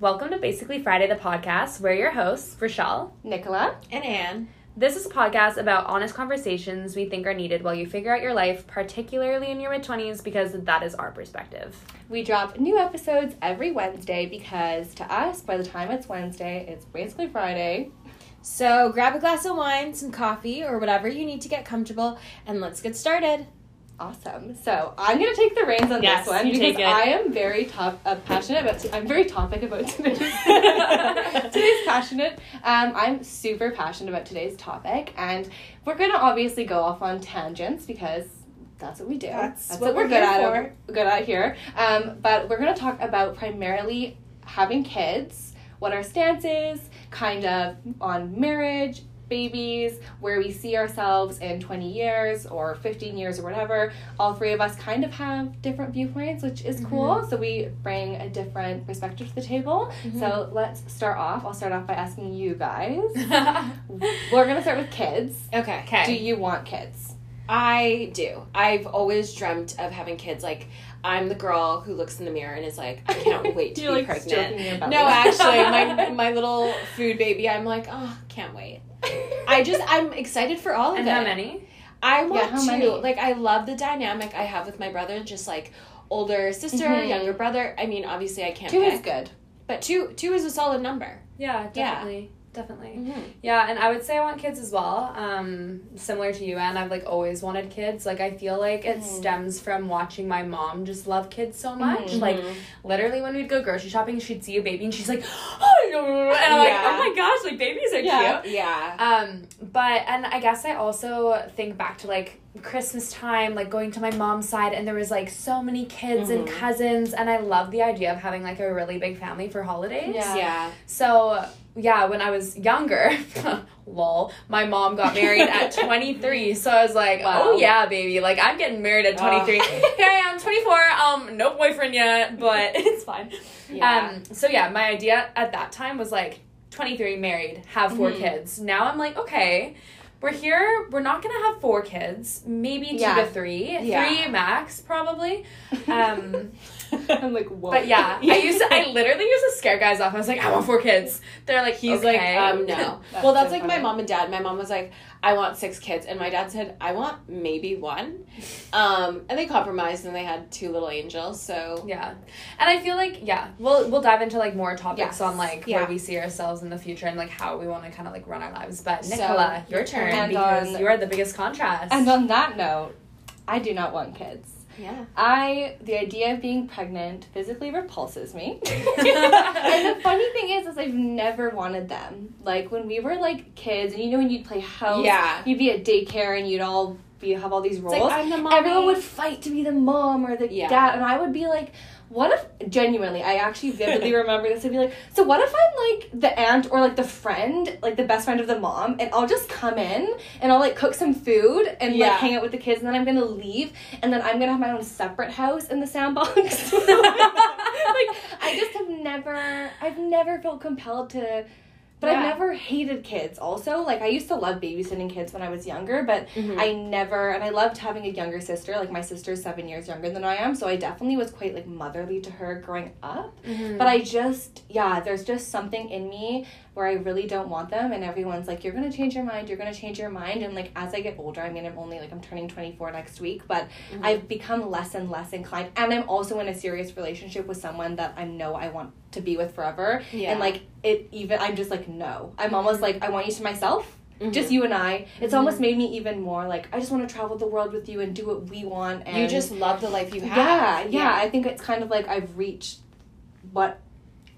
Welcome to Basically Friday, the podcast. We're your hosts, Rochelle. Nicola. And Anne. This is a podcast about honest conversations we think are needed while you figure out your life, particularly in your mid 20s, because that is our perspective. We drop new episodes every Wednesday because to us, by the time it's Wednesday, it's basically Friday. So grab a glass of wine, some coffee, or whatever you need to get comfortable, and let's get started. Awesome. So I'm gonna take the reins on Yes, this one you because take it. I am very top, uh, passionate about. I'm very topic about today's today's passionate. Um, I'm super passionate about today's topic, and we're gonna obviously go off on tangents because that's what we do. That's what, what we're we're good at. for. over- Good at here. Um, but we're gonna talk about primarily having kids, what our stance is, kind of on marriage, babies, where we see ourselves in 20 years or 15 years or whatever. All three of us kind of have different viewpoints, which is mm-hmm. cool. So we bring a different perspective to the table. Mm-hmm. So let's start off. I'll start off by asking you guys. We're gonna start with kids. Okay. Okay. Do you want kids? I do. I've always dreamt of having kids. Like, I'm the girl who looks in the mirror and is like, I can't wait to be like, pregnant. No, actually, my my little food baby, I'm like, oh, can't wait. I just, I'm excited for all of and it. how many? I want how to. many? Like, I love the dynamic I have with my brother. Just like older sister, Mhm. younger brother. I mean, obviously, I can't Two pick, is good. but two two is a solid number. Yeah, Yeah. Definitely. Mm-hmm. Yeah, and I would say I want kids as well. Um, similar to you, Anne, I've like always wanted kids. Like I feel like it Mhm. stems from watching my mom just love kids so much. Mhm. Like literally when we'd go grocery shopping, she'd see a baby and she's like, oh, no, no, no," and I'm like, oh my gosh, like babies are Yeah. cute. Yeah. Um, but and I guess I also think back to like Christmas time, like going to my mom's side, and there was like so many kids and Mhm. cousins, and I love the idea of having like a really big family for holidays. Yeah. yeah. So yeah, when I was younger, lol, my mom got married at 23. So I was like, Wow. oh yeah, baby, like I'm getting married at 23. Oh. Here I am, 24. Um, no boyfriend yet, but it's fine. Yeah. Um, so yeah, my idea at that time was like 23, married, have 4 Mhm. kids. Now I'm like, okay. We're here. We're not gonna have four kids. Maybe two Yeah. to three. Yeah. Three max, probably. Um, I'm like, whoa. but yeah, I used to, I literally used to scare guys off. I was like, I want four kids. They're like, He's okay. like, um, no. That's well, that's so like my mom and dad. My mom was like, I want six kids, and my dad said, I want maybe one. Um, and they compromised, and they had two little angels. So Yeah, and I feel like yeah, we'll we'll dive into like more topics Yes. on like Yeah. where we see ourselves in the future and like how we want to kind of like run our lives. But So, Nicola, your turn because on- you are the biggest contrast. And on that note, I do not want kids. Yeah, I the idea of being pregnant physically repulses me. and the funny thing is, is I've never wanted them. Like when we were like kids, and you know when you'd play house, Yeah. you'd be at daycare and you'd all be have all these roles. like I'm the mommy. Everyone would fight to be the mom or the Yeah. dad, and I would be like, "What if?" Genuinely, I actually vividly remember this. I'd be like, "So what if I'm like the aunt or like the friend, like the best friend of the mom, and I'll just come in and I'll like cook some food and Yeah. like hang out with the kids, and then I'm gonna leave, and then I'm gonna have my own separate house in the sandbox." like I just have never, I've never felt compelled to. But I've never hated kids also. Like I used to love babysitting kids when I was younger, but Mhm. I never and I loved having a younger sister. Like my sister's seven years younger than I am, so I definitely was quite like motherly to her growing up. Mhm. But I just yeah, there's just something in me where I really don't want them and everyone's like, You're gonna change your mind, you're gonna change your mind and like as I get older, I mean I'm only like I'm turning twenty four next week, but Mhm. I've become less and less inclined and I'm also in a serious relationship with someone that I know I want to be with forever. yeah. And like it even I'm just like no. I'm almost like I want you to myself Mhm. just you and I. It's Mhm. almost made me even more like I just want to travel the world with you and do what we want. And you just love the life you have. yeah, yeah, I think it's kind of like I've reached what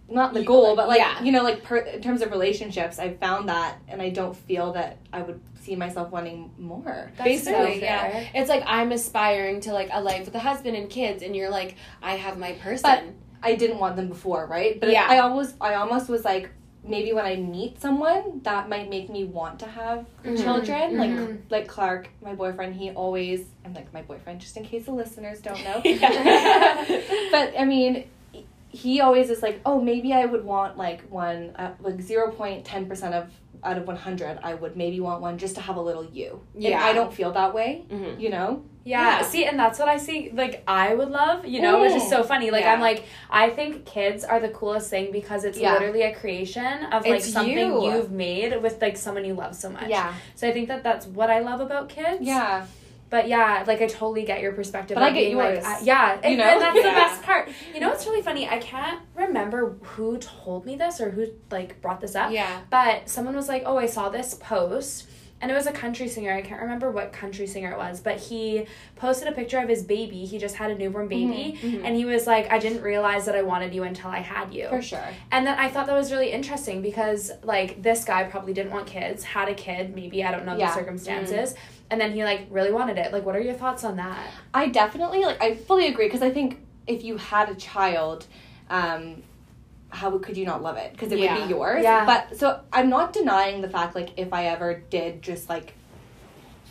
not the You- goal, but like yeah. you know, like per, in terms of relationships, I found that, and I don't feel that I would see myself wanting more. That's Basically, so yeah. It's like I'm aspiring to like a life with a husband and kids, and you're like, I have my person. I didn't want them before, right? But Yeah. I almost, I almost was like, maybe when I meet someone, that might make me want to have Mhm. children. Mhm. Like, like Clark, my boyfriend, he always, I'm like my boyfriend, just in case the listeners don't know. But I mean, he always is like, oh, maybe I would want like one, uh, like zero point ten percent of out of 100 I would maybe want one just to have a little you. And Yeah. I don't feel that way, Mhm. you know? Yeah, Yeah. see, and that's what I see. Like, I would love, you know, which is Mm. so funny. Like, Yeah. I'm like, I think kids are the coolest thing because it's Yeah. literally a creation of like It's something you. have made with like someone you love so much. Yeah. So I think that that's what I love about kids. Yeah. But yeah, like I totally get your perspective. But I get being, like. I- yeah, and, You know? and that's the best part. You know what's really funny? I can't remember who told me this or who like brought this up. Yeah. But someone was like, "Oh, I saw this post." And it was a country singer. I can't remember what country singer it was, but he posted a picture of his baby. He just had a newborn baby. Mhm. And he was like, I didn't realize that I wanted you until I had you. For sure. And then I thought that was really interesting because, like, this guy probably didn't want kids, had a kid, maybe, I don't know Yeah. the circumstances. And then he, like, really wanted it. Like, what are your thoughts on that? I definitely like I fully agree because I think if you had a child, um, how could you not love it? Because it would be yours. Yeah. But so I'm not denying the fact like if I ever did just like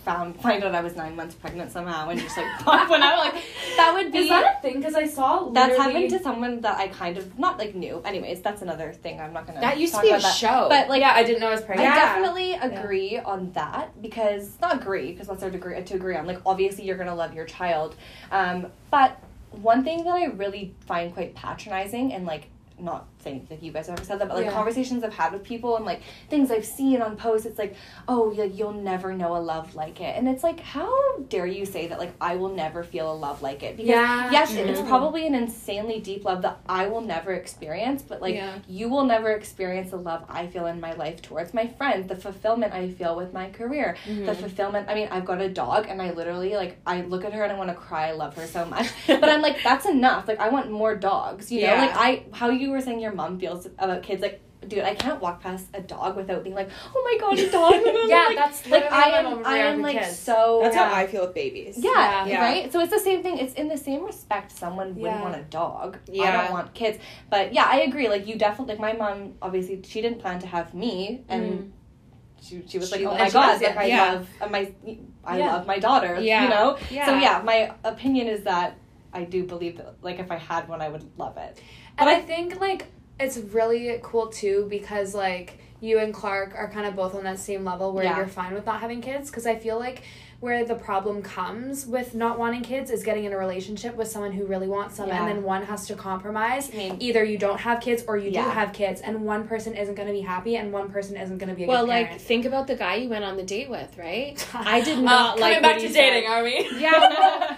found find out I was nine months pregnant somehow and just like pop one out like that would be Is that a thing? Because I saw that's happened to someone that I kind of not like knew. Anyways, that's another thing. I'm not gonna. That used to be a that. show. But like yeah, I didn't know I was I pregnant. Yeah. definitely agree on that because not agree because what's there to agree to agree on? Like obviously you're gonna love your child, um, but one thing that I really find quite patronizing and like not saying that you guys have ever said that, but like Yeah. conversations I've had with people and like things I've seen on posts, it's like, oh, like you'll never know a love like it, and it's like, how dare you say that? Like I will never feel a love like it because Yeah. yes, it's probably an insanely deep love that I will never experience, but like Yeah. you will never experience the love I feel in my life towards my friends, the fulfillment I feel with my career, Mm-hmm. the fulfillment. I mean, I've got a dog, and I literally like I look at her and I want to cry. I love her so much, but I'm like, that's enough. Like I want more dogs. You know, Yeah. like I how you were saying your mom feels about kids, like. Dude, I can't walk past a dog without being like, "Oh my god, a dog!" Yeah, like, that's like I am. I am like kids. so. That's Yeah. how I feel with babies. Yeah, Yeah. right. So it's the same thing. It's in the same respect. Someone wouldn't Yeah. want a dog. Yeah, I don't want kids. But yeah, I agree. Like you definitely. Like my mom, obviously, she didn't plan to have me, and she she was She- like, oh my god, loves like. I Yeah. love uh, my, I Yeah. love my daughter. Yeah. You know. Yeah. So yeah, my opinion is that I do believe that like if I had one, I would love it. And But I I- think like it's really cool too because like you and Clark are kind of both on that same level where Yeah. you're fine with not having kids because I feel like where the problem comes with not wanting kids is getting in a relationship with someone who really wants them Yeah. and then one has to compromise. I mean, Either you don't have kids or you do have kids and one person isn't going to be happy and one person isn't going to be a Well, like think about the guy you went on the date with, right? I did Uh, not coming like back what to dating, said. are we? Yeah,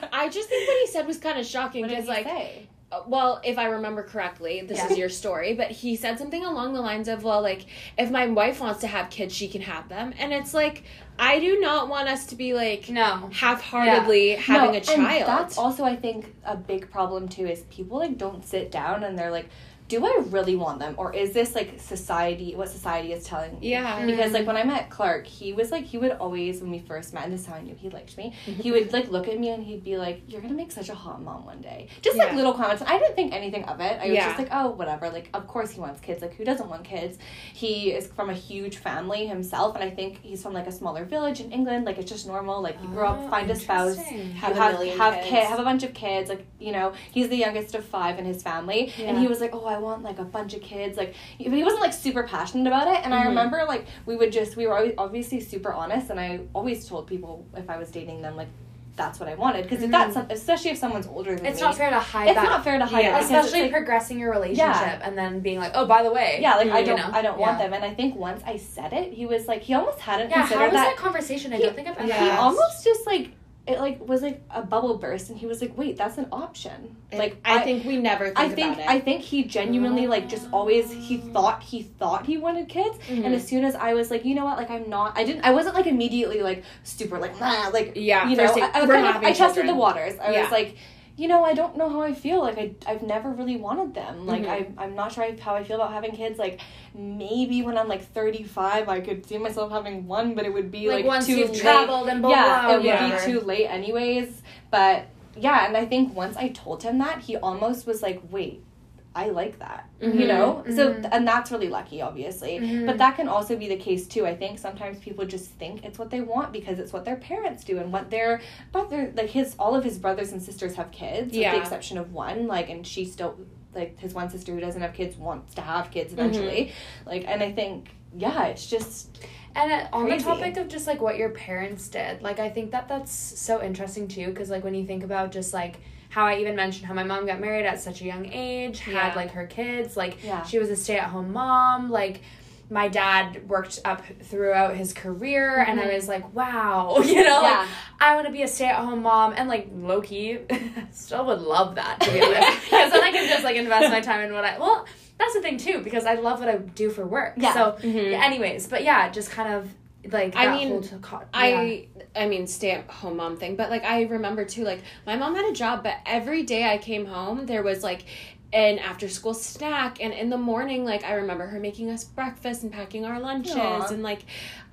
no. I just think what he said was kind of shocking because, like, say? Uh, well, if I remember correctly, this Yeah. is your story, but he said something along the lines of, well, like, if my wife wants to have kids, she can have them. And it's like, I do not want us to be like No. half heartedly having No, a and child. that's also I think a big problem too is people like don't sit down and they're like, do I really want them or is this like society what society is telling me? yeah. Because like mm-hmm. when I met Clark, he was like he would always when we first met, and this is how I knew he liked me. Mm-hmm. He would like look at me and he'd be like, "You're gonna make such a hot mom one day." Just like Yeah. little comments. I didn't think anything of it. I was Yeah. just like, "Oh, whatever." Like, of course he wants kids. Like, who doesn't want kids? He is from a huge family himself, and I think he's from like a smaller village in England. Like, it's just normal. Like, you grow Oh, up, ah, find a spouse. Have you a have million have kids. kid, have a bunch of kids. Like, you know, he's the youngest of five in his family, and he was like, "Oh, I want like a bunch of kids." Like, he he wasn't like super passionate about it. And I Mhm. remember like we would just we were always, obviously super honest, and I always told people if I was dating them like that's what I wanted because if that's some, especially if someone's older than It's me, not fair to hide it's that. not fair to hide Yeah. it because it's, Especially like- progressing your relationship and then being like, oh, by the way. yeah, like I don't know? I don't want Yeah. them. And I think once I said it, he was like he almost hadn't Yeah, how considered was that. that conversation? I He- don't think I've ever yeah. He asked. almost just like it like was like a bubble burst, and he was like, "Wait, that's an option." Like I, think we never think I think. I think he genuinely like just always he thought he thought he wanted kids, Mhm. and as soon as I was like, you know what, like I'm not, I didn't, I wasn't like immediately like super like nah, like yeah, you know, I, I, kind of, I tested the waters. I Yeah. was like, you know, I don't know how I feel. Like I I've never really wanted them. Like Mhm. I I'm not sure how I feel about having kids. Like maybe when I'm like 35, I could see myself having one, but it would be like, like, once too you've late traveled and blah, yeah, blah, it would whatever. be too late anyways. But yeah, and I think once I told him that, he almost was like, "Wait, I like that," you Mhm. know. So Mhm. and that's really lucky, obviously. Mhm. But that can also be the case too. I think sometimes people just think it's what they want because it's what their parents do and what their but their like his all of his brothers and sisters have kids with the exception of one. Like, and she still like his one sister who doesn't have kids wants to have kids eventually. Like, and I think yeah, it's just And uh, on Crazy. the topic of just like what your parents did, like I think that that's so interesting too, because like when you think about just like how I even mentioned how my mom got married at such a young age, had Yeah. like her kids, like Yeah. she was a stay at home mom, like my dad worked up throughout his career, and I was like, wow, you know, Yeah. like I want to be a stay at home mom, and like low key, still would love that to be honest, because then I can just like invest my time in what I well. That's the thing too, because I love what I do for work. Yeah. So, Mhm. anyways, but yeah, just kind of like I mean, to co- yeah. I I mean stay at home mom thing, but like I remember too, like my mom had a job, but every day I came home there was like an after school snack and in the morning like I remember her making us breakfast and packing our lunches Aw. and like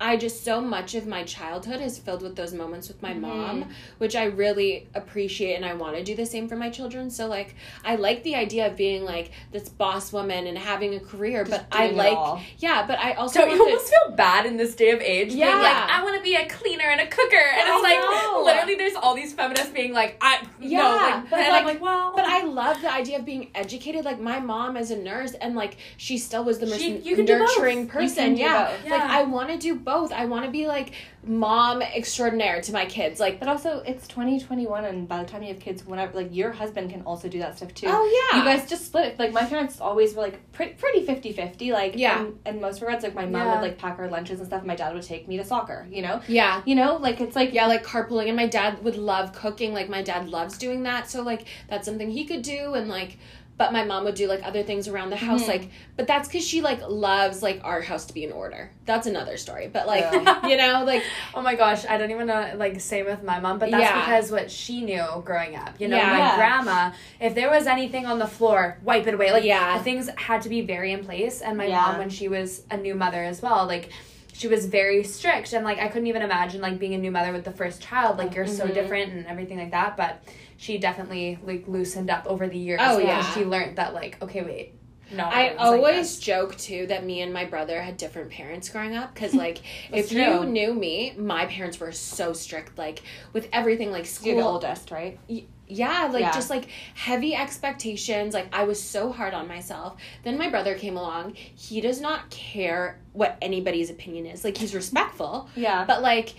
I just so much of my childhood is filled with those moments with my Mm-hmm. mom, which I really appreciate and I want to do the same for my children. So like I like the idea of being like this boss woman and having a career, but I like yeah, but I also so you almost feel bad in this day of age. being Yeah. like I want to be a cleaner and a cooker, and I it's like know. literally there's all these feminists being like, I Yeah, no, like, but and like- I'm like, well, But I love the idea of being educated. Like my mom is a nurse, and like she still was the most She- you can do both. nurturing You person. can do yeah. both. like I want to do both. I want to be like mom extraordinaire to my kids. Like But also, it's 2021, and by the time you have kids, whenever, like, your husband can also do that stuff too. oh yeah, You guys just split it. Like, my parents always were, like, pretty, pretty 50 50. Like, Yeah. and, in most regards, like, my mom Yeah. would, like, pack our lunches and stuff, and my dad would take me to soccer, you know? yeah. You know? Like, it's like, Yeah, like carpooling, and my dad would love cooking. Like my dad loves doing that, so like that's something he could do, and like, but my mom would do like other things around the house, Mhm. like, but that's because she like loves like our house to be in order. That's another story, but like, Yeah. you know, like oh my gosh, I don't even know like same with my mom, but that's Yeah. because what she knew growing up. You know, Yeah. my grandma, if there was anything on the floor, wipe it away. Like Yeah. things had to be very in place, and my mom when she was a new mother as well, like. She was very strict, and like I couldn't even imagine like being a new mother with the first child. Like you're so Mhm. different and everything like that. But she definitely like loosened up over the years. Oh, because yeah. she learned that like okay wait, no. I everyone's like always joke too that me and my brother had different parents growing up because like That's if you knew me, my parents were so strict like with everything like school. you're the oldest, right? Yeah, like Yeah. just like heavy expectations. Like I was so hard on myself. Then my brother came along. He does not care what anybody's opinion is. Like he's respectful, Yeah. but like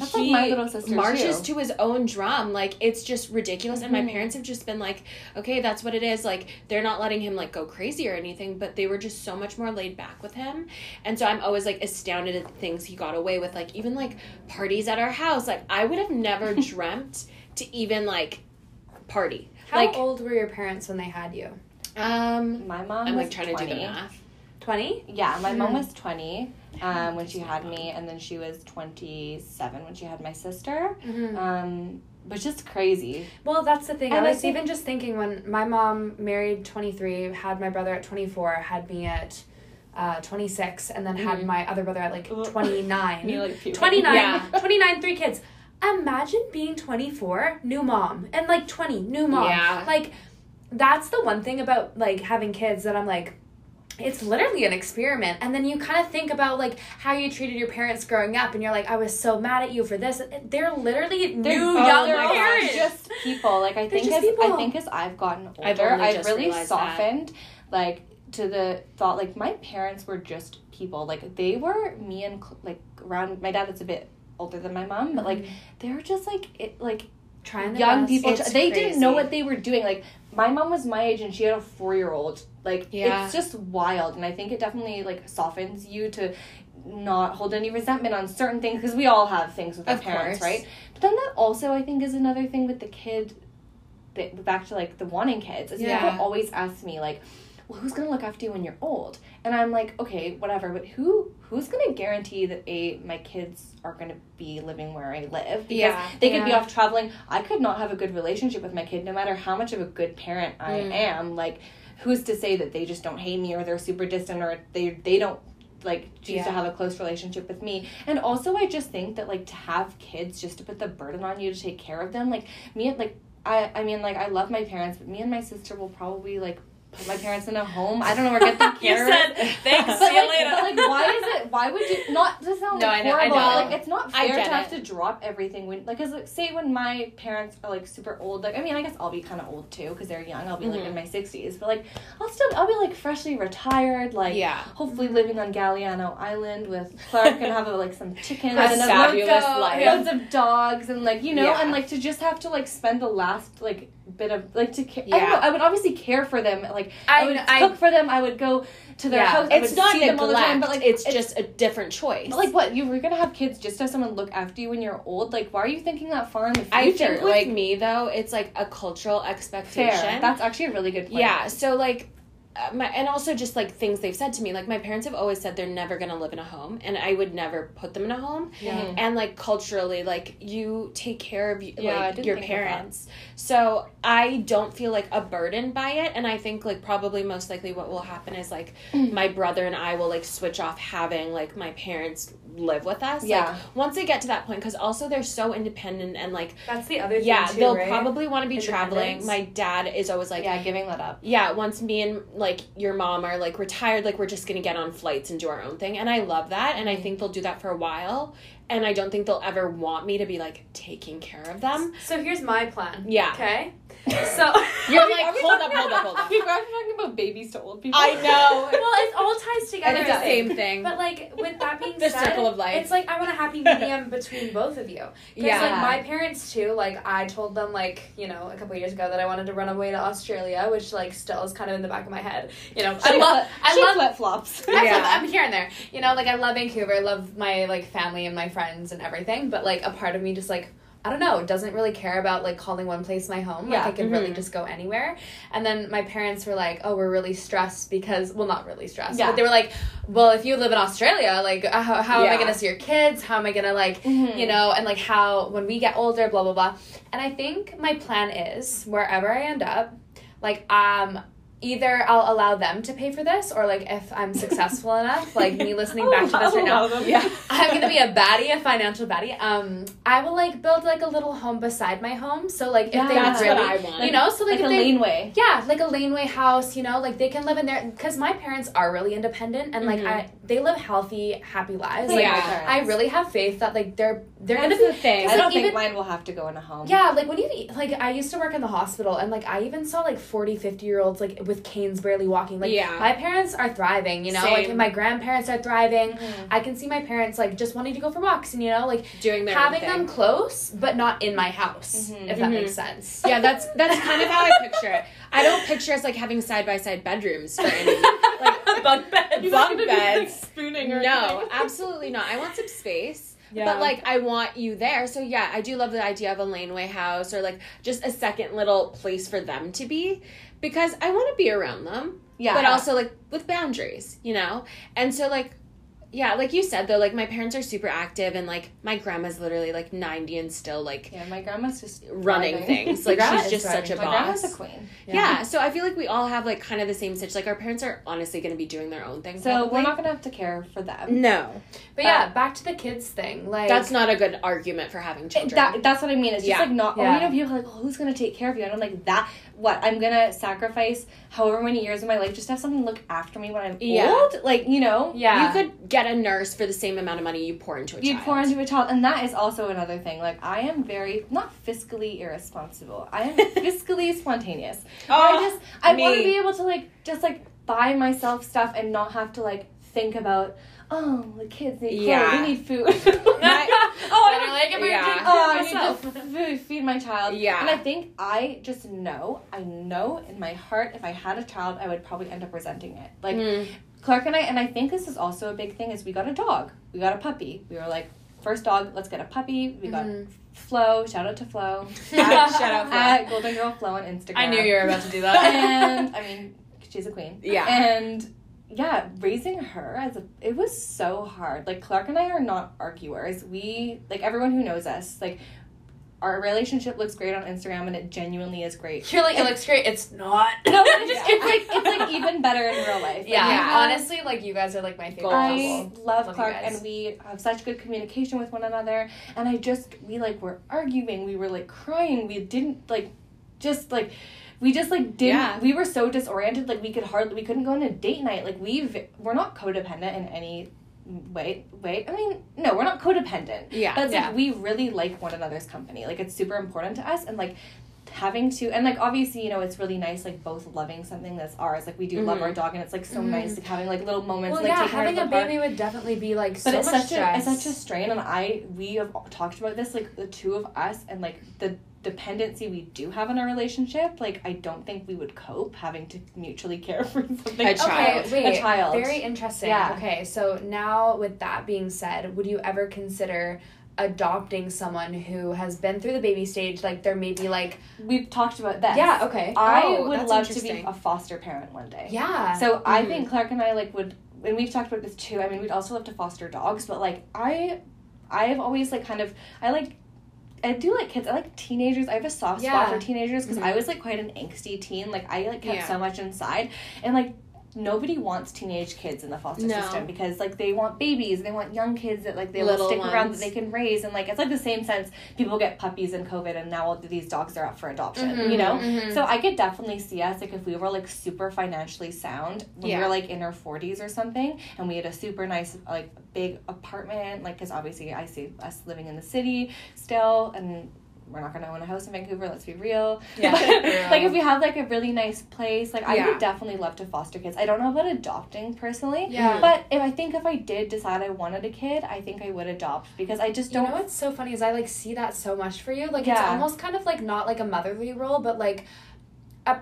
That's like he my little sister, marches too. to his own drum. Like it's just ridiculous. And my Mhm. parents have just been like, okay, that's what it is. Like they're not letting him like go crazy or anything, but they were just so much more laid back with him. And so I'm always like astounded at the things he got away with. Like even like parties at our house. Like I would have never dreamt to even like party. How like old were your parents when they had you? um my mom I'm was like trying 20. to do the math. Twenty. Yeah, my mom Hmm. was 20 um, when she had me, and then she was 27 when she had my sister. Mm-hmm. Um, which is crazy. Well, that's the thing. And I I was think- even just thinking when my mom married 23, had my brother at 24, had me at uh, 26, and then had Mhm. my other brother at like Ugh. 29. Me, like, puking. 29, Yeah. 29, three kids. Imagine being 24, new mom, and like 20, new mom. Yeah. Like, that's the one thing about like having kids that I'm like, it's literally an experiment. And then you kind of think about like how you treated your parents growing up, and you're like, I was so mad at you for this. They're literally They're, new oh, young they're parents. just people. Like I They're think just as i think as i've gotten older, I've I've, really realized that. softened, like to the thought. Like my parents were just people. Like they were me and like around. My dad is a bit older than my mom, but like mm-hmm. they're just like it like trying young best. people. It's they didn't know what they were doing. Like my mom was my age and she had a four year old. Like Yeah. it's just wild, and I think it definitely like softens you to not hold any resentment on certain things because we all have things with our Of parents, course. right? But then that also I think is another thing with the kid. That, back to like the wanting kids is Yeah. people always ask me like well who's gonna look after you when you're old and i'm like okay whatever but who who's gonna guarantee that a my kids are gonna be living where i live because Yeah. they could be off traveling i could not have a good relationship with my kid no matter how much of a good parent i Mm. am like who's to say that they just don't hate me or they're super distant or they they don't like choose Yeah. to have a close relationship with me and also i just think that like to have kids just to put the burden on you to take care of them like me like i i mean like i love my parents but me and my sister will probably like put my parents in a home. I don't know, or get You care. said thanks. But see you like, later. but like, why is it? Why would you not to sound No, like I know, I horrible? know. Like, it's not fair to have to drop everything when, like, cause like, say when my parents are like super old. Like, I mean, I guess I'll be kind of old too, cause they're young. I'll be like Mhm. in my sixties, but like, I'll still, I'll be like freshly retired, like, Yeah. hopefully living on Galiano Island with Clark and have like some chickens A and a fabulous life. loads of dogs and like you know, Yeah. and like to just have to like spend the last like bit of like to care. I Yeah. know. I would obviously care for them. Like I- I, would I- cook for them. I would go to their Yeah. house. I It's not see neglect. them all the time, but like it's, just a different choice. like what you were gonna have kids just to have someone look after you when you're old. Like why are you thinking that far in the future? I think with like me though, it's like a cultural expectation. fair. That's actually a really good point. Yeah, so like uh, my and also just like things they've said to me. Like my parents have always said they're never going to live in a home and I would never put them in a home. Yeah. And like culturally like you take care of Yeah, like your parents. So I don't feel like a burden by it and I think like probably most likely what will happen is like mm. my brother and I will like switch off having like my parents live with us. Like, Yeah. once they get to that point cuz also they're so independent and like That's the other thing yeah, too, they'll right? probably want to be traveling. My dad is always like yeah, giving that up. yeah, once me and like your mom are like retired, like we're just gonna get on flights and do our own thing. And I love that. And I mm. think they'll do that for a while. And I don't think they'll ever want me to be like taking care of them. So here's my plan. Yeah. Okay. So You're Are like, are hold up, hold up, hold up. We were talking about babies to old people. I know. well, it all ties together. It's the same thing. But like with that being The said, circle of life. it's like I want a happy medium between both of you. Because Yeah. like my parents too, like I told them like you know a couple years ago that I wanted to run away to Australia, which like still is kind of in the back of my head. You know, I love I love flip flops. Yeah. I'm here and there. You know, like I love Vancouver, I love my like family and my friends and everything, but like a part of me just like I don't know, doesn't really care about like calling one place my home. Like Yeah. I could really Mhm. just go anywhere. And then my parents were like, "Oh, we're really stressed because well, not really stressed, Yeah. but they were like, "Well, if you live in Australia, like uh, how, how am I going to see your kids? How am I going to like, Mhm. you know, and like how when we get older, blah blah blah." And I think my plan is wherever I end up, like um either I'll allow them to pay for this or like if I'm successful enough, like me listening back to this right now, Yeah. I'm gonna be a baddie, a financial baddie. Um, I will like build like a little home beside my home. So like if Yeah. they That's really, what I want. you know, so like, like if a they, laneway. yeah, like a laneway house, you know, like they can live in there because my parents are really independent and like Mhm. I they live healthy, happy lives. Like Like Yeah. I really have faith that like they're they're That's gonna be the thing. It's I don't like, think mine will have to go in a home. yeah, like when you like I used to work in the hospital and like I even saw like 40, 50 year olds like with canes barely walking. Like Yeah. my parents are thriving, you know, like Same. my grandparents are thriving. Mhm. I can see my parents like just wanting to go for walks and you know, like Doing having them close but not in my house, Mhm. if that makes sense. Yeah, that's that's kind of how I picture it. I don't picture us like having side by side bedrooms for any like bunk bed. bunk beds. spooning or No, absolutely not. I want some space. Yeah. But like I want you there. So yeah, I do love the idea of a laneway house or like just a second little place for them to be because I want to be around them. Yeah. But also like with boundaries, you know? And so like yeah, like you said though, like my parents are super active and like my grandma's literally like 90 and still like Yeah, my grandma's just running things. Like she's just such a my grandma's a queen. yeah. so I feel like we all have like kind of the same situation. Like our parents are honestly going to be doing their own thing. So probably. we're not gonna have to care for them. No, But yeah, back to the kids thing. Like that's not a good argument for having children. That, that's what I mean. It's just Yeah. like not. Yeah. You know, people are like, oh, who's gonna take care of you? And I'm like, that. What? I'm gonna sacrifice however many years of my life just to have something look after me when I'm Yeah. old. Like you know, Yeah. You could get a nurse for the same amount of money you pour into a you'd child. pour into a child, and that is also another thing. Like I am very not fiscally irresponsible. I am fiscally spontaneous. Oh, I just I want to be able to like just like buy myself stuff and not have to like think about. Oh, the kids need clothes. Yeah. They need food. My- oh, And you're like, am I Yeah. taking Oh, of I need to f- feed my child. Yeah. And I think I just know, I know in my heart, if I had a child, I would probably end up resenting it. Like Mm. Clark and I, and I think this is also a big thing. Is we got a dog, we got a puppy. We were like, first dog, let's get a puppy. We got Mhm. Flo. Shout out to Flo. Shout out Flo. at Golden Girl Flo on Instagram. I knew you were about to do that. and I mean, she's a queen. Yeah. And yeah, raising her as a it was so hard. Like Clark and I are not arguers. We like everyone who knows us, like our relationship looks great on Instagram and it genuinely is great. You're like, it looks great. It's not. No, it's just it's like it's like even better in real life. Like, Yeah, honestly, like you guys are like my favorite. I couple. love Love Clark and we have such good communication with one another and I just we like were arguing, we were like crying, we didn't like just like we just like didn't Yeah. we were so disoriented like we could hardly we couldn't go on a date night like we've we're not codependent in any way way i mean no we're not codependent Yeah. but it's Yeah. like we really like one another's company like it's super important to us and like having to and like obviously you know it's really nice like both loving something that's ours like we do love Mhm. our dog and it's like so Mhm. nice like having like little moments Well, like yeah, taking her to having a baby would definitely be like But so it's such stress. a it's such a strain, and I we have talked about this like the two of us and like the dependency we do have in our relationship. Like I don't think we would cope having to mutually care for something. A Okay, child. wait. A child. Very interesting. Yeah. Okay, so now with that being said, would you ever consider adopting someone who has been through the baby stage? Like there may be like We've talked about that. yeah, okay, I Oh, would that's love to be a foster parent one day. yeah. So I Mhm. think Clark and I like would and we've talked about this too. I mean, we'd also love to foster dogs, but like I I've always like kind of I like I do like kids. I like teenagers. I have a soft Yeah. spot for teenagers because Mhm. I was like quite an angsty teen. Like I like kept Yeah. so much inside, and like nobody wants teenage kids in the foster No. system because like they want babies, they want young kids that like they will stick around that they can raise, and like it's like the same sense people get puppies in COVID, and now all these dogs are up for adoption. Mhm, You know, mhm. so I could definitely see us like if we were like super financially sound when we Yeah. were like in our forties or something, and we had a super nice like big apartment, like because obviously I see us living in the city still, and we're not gonna own a house in Vancouver. Let's be real. Yeah, true. like if we have like a really nice place, like I Yeah. would definitely love to foster kids. I don't know about adopting personally. Yeah. But if I think if I did decide I wanted a kid, I think I would adopt because I just don't. know what's so funny is I like see that so much for you. Like it's Yeah. almost kind of like not like a motherly role, but like a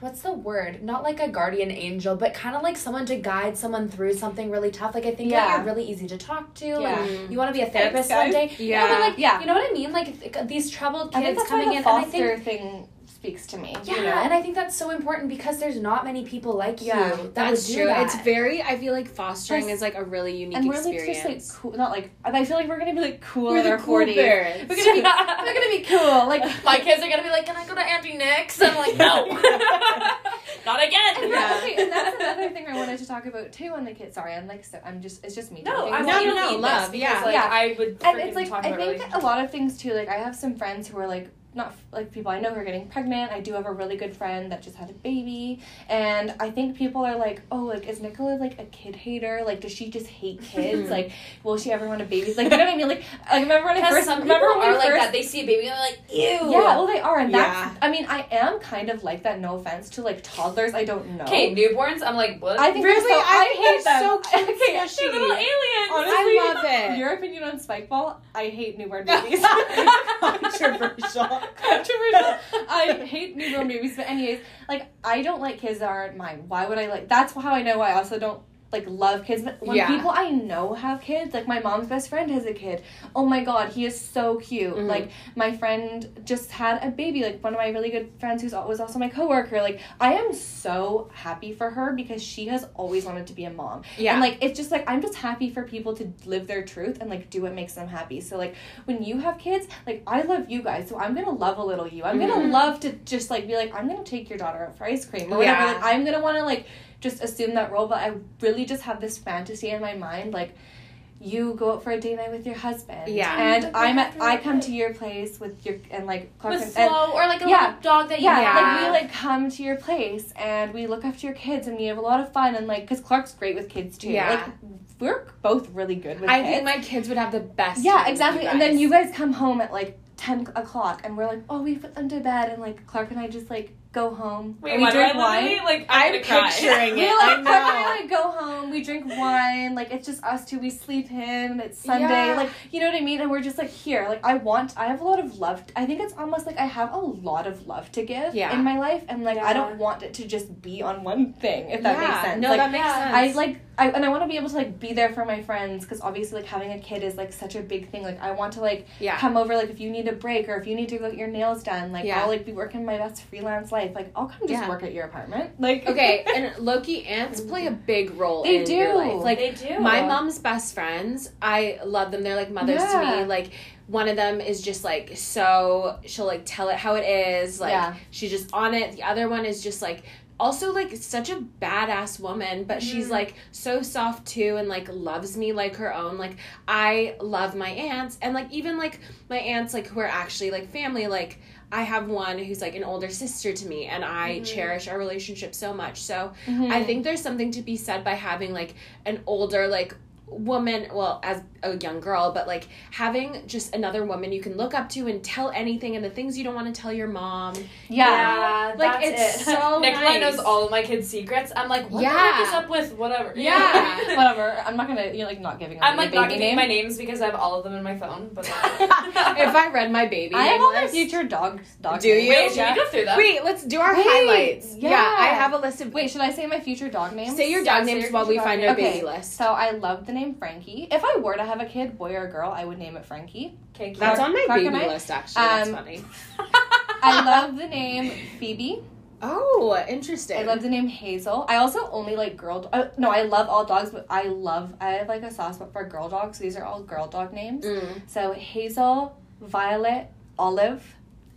what's the word? Not like a guardian angel, but kind of like someone to guide someone through something really tough. Like I think Yeah. you're really easy to talk to. Yeah. Like you want to be a therapist Thanks, one day. Yeah. No, but like Yeah. you know what I mean? Like th- these troubled I think kids that's coming why the in, and I foster think thing speaks to me. yeah, you know? and I think that's so important because there's not many people like Yeah, you that That's would do true. that. It's very. I feel like fostering is like a really unique and we're like experience. just like cool. Not like I feel like we're gonna be like cool We're the cool forties. parents. We're gonna be we're gonna be cool. Like my kids are gonna be like, "Can I go to Auntie Nick's?" I'm like, "No, not again." And, Yeah. okay, and that's another thing I wanted to talk about too on the kids. Sorry, I'm like so, I'm just it's just me. No, talking. I No, no, love, because, yeah. like, Yeah. I would. and it's like I think a lot of things too. Like I have some friends who are like not like people I know who are getting pregnant. I do have a really good friend that just had a baby, and I think people are like, oh, like is Nicola like a kid hater? Like does she just hate kids? like will she ever want a baby? Like you know what I mean? Like I remember when I first some people remember when are we like first, that. They see a baby and they're like, "Ew." Yeah, well, they are, and that's. Yeah. I mean, I am kind of like that. No offense to like toddlers. I don't know. Okay, newborns. I'm like, what? I think Really? so, I think hate them. so cute, okay, squishy. They're little aliens. Honestly, I love it. Your opinion on Spikeball? I hate newborn babies. Controversial. Controversial. I hate newborn babies, but anyways, like I don't like kids that aren't mine. Why would I like? That's how I know I also don't like love kids. But when Yeah. people I know have kids, like my mom's best friend has a kid. Oh my god, he is so cute. Mhm. Like my friend just had a baby. Like one of my really good friends who's was also my coworker. Like I am so happy for her because she has always wanted to be a mom. Yeah. And like it's just like I'm just happy for people to live their truth and like do what makes them happy. So like when you have kids, like I love you guys, so I'm gonna love a little you. I'm gonna Mhm. love to just like be like I'm gonna take your daughter out for ice cream or whatever. Yeah. Like I'm gonna want to like just assume that role, but I really just have this fantasy in my mind like. You go out for a date night with your husband, Yeah. and Like, I'm at, for I a come to your place with your and like Clark with and, and or like a Yeah. little dog that you yeah, have. like we like come to your place and we look after your kids and we have a lot of fun and like because Clark's great with kids too. Yeah. like we're both really good with kids. I kids. think my kids would have the best. yeah, exactly. And then you guys come home at like ten o'clock and we're like, oh, we put them to bed and like Clark and I just like go home. Wait, we drink wine. like I'm cry. picturing We it. like, I Clark and I know. like go home. We drink wine. Like it's just us two. We sleep in. It's Sunday. Yeah. Like you know what I mean. And we're just like here. Like I want. I have a lot of love. I think it's almost like I have a lot of love to give Yeah. in my life, and like I don't want it to just be on one thing. If that yeah. makes sense. No, like, that makes sense. I like I and I want to be able to like be there for my friends because obviously like having a kid is like such a big thing. Like I want to like yeah. come over like if you need a break or if you need to get your nails done. Like Yeah. I'll like be working my best freelance life. Like I'll come just Yeah. work at your apartment. Like Okay, and Loki aunts play a big role They in do. Like they do. my mom's best friends, I love them. They're like mothers to me. Like one of them is just like so she'll like tell it how it is. Like Yeah. she's just on it. The other one is just like also like such a badass woman, but she's Mhm. like so soft too and like loves me like her own. Like I love my aunts and like even like my aunts like who are actually like family like I have one who's like an older sister to me, and I Mhm. cherish our relationship so much. So Mm-hmm. I think there's something to be said by having like an older like woman well as a young girl but like having just another woman you can look up to and tell anything and the things you don't want to tell your mom yeah. like Like, it's it. so Nicola nice. knows all of my kids' secrets. I'm like, what Yeah. the heck is up with whatever? Yeah. Whatever. I'm not gonna. You're like not giving. I'm like your not giving name. my names because I have all of them in my phone. But if I read my baby I have name all my future dog. dog Do names. you? wait, should Yeah. we go through them? Wait, let's do our Wait, highlights. Yeah. yeah. I have a list of Wait, should I say my future dog names? Say your Yeah, dog say names your while we find dog our names. baby Okay, list. So I love the name Frankie. If I were to have a kid, boy or girl, I would name it Frankie. Okay. That's on my baby list actually. That's Um, funny. I love the name Phoebe. Oh, interesting. I love the name Hazel. I also only like girl. Uh, no, I love all dogs, but I love. I have like a soft spot for girl dogs. These are all girl dog names. Mm. So Hazel, Violet, Olive,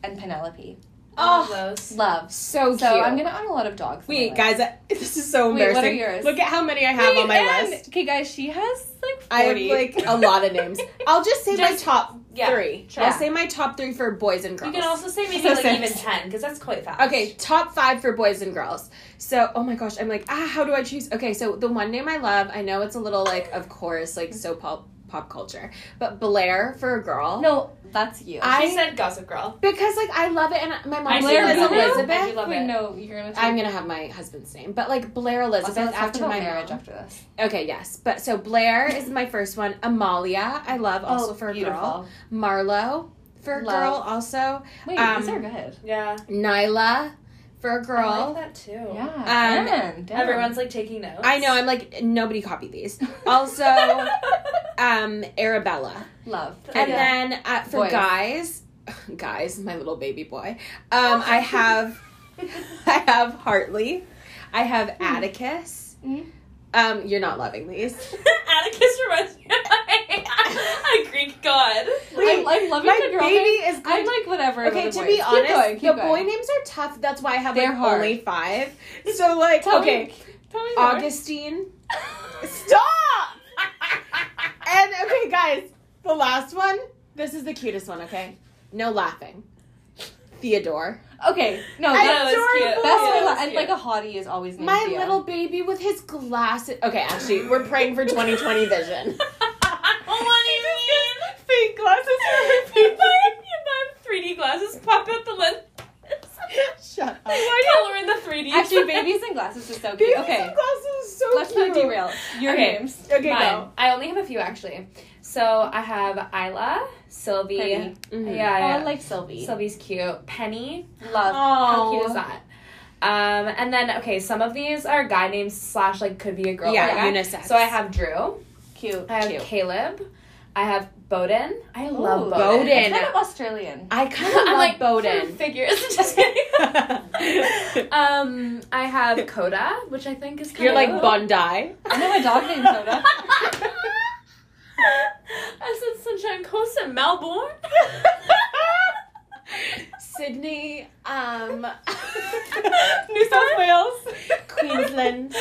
and Penelope. All Oh, those. Love. so cute. So I'm gonna own a lot of dogs. Wait, guys, I, this is so Wait, what are yours? Look at how many I have Wait, on my and- list. Okay, guys, she has like 40. I have like a lot of names. I'll just say my Just- top yeah, three. sure. I'll say my top three for boys and girls. You can also say maybe So like six. even ten because that's quite fast. Okay, top five for boys and girls. So, oh my gosh, I'm like, ah, how do I choose? Okay, so the one name I love, I know it's a little like, of course, like so pop pop culture, but Blair for a girl. No, that's you. I- She said Gossip Girl. because like I love it, and my mom I Blair it's Guru? Elizabeth. I do love Wait, it. no, you're gonna. I'm gonna have my husband's name, but like Blair Elizabeth let's after my marriage mom. after this. Okay, yes, but so Blair is my first one. Amalia, I love also for a girl. Marlo for a girl also. Wait, Um, these are good. Yeah. Nyla for a girl. I like that too. Yeah. Um, and damn. Everyone's like taking notes. I know. I'm like nobody copy these. Also, um, Arabella, love. and Yeah. then uh, for Boys. guys, guys, my little baby boy. Um, I have, I have Hartley, I have Atticus. Mhm. Um, you're not loving these. Atticus reminds me of a Greek god. I'm, I'm loving my the girl baby names. is I'm like whatever. Okay, to the be honest, keep going, keep the going. boy names are tough. That's why I have They're like hard. only five. So like, Tell okay, me- tell me. Augustine. Stop. And okay, guys, the last one. This is the cutest one. Okay, no laughing. Theodore, Okay, no, that's, cute. that's what and like a hottie is always named my Theo. little baby with his glasses. Okay, actually, we're praying for 2020 vision. what do you mean? Fake glasses for You buy, you buy 3D glasses, pop out the lens. Shut up. Color in the 3D. Actually, babies and glasses is so cute. Babies Okay, and glasses is so let's cute. not derail. Your Okay. names. Okay, Mine. go. I only have a few actually. So I have Isla, Sylvie. Pretty. Mhm. Yeah, Oh, yeah. I like Sylvie. Sylvie's cute. Penny. Love. How cute is that? Um, and then okay, some of these are guy names slash like could be a girl. Yeah, guy. unisex. So I have Drew. Cute. I have Cute. Caleb. I have Bowden. I love Ooh, Bowden. Bowden. It's kind of Australian. I kind of I'm love like Bowden. Figures. Just kidding. um, I have Coda, which I think is kind You're of like cool. Bondi. I know my dog named Soda. I said Sunshine Coast and Melbourne. Sydney, um, New South Wales. Queensland,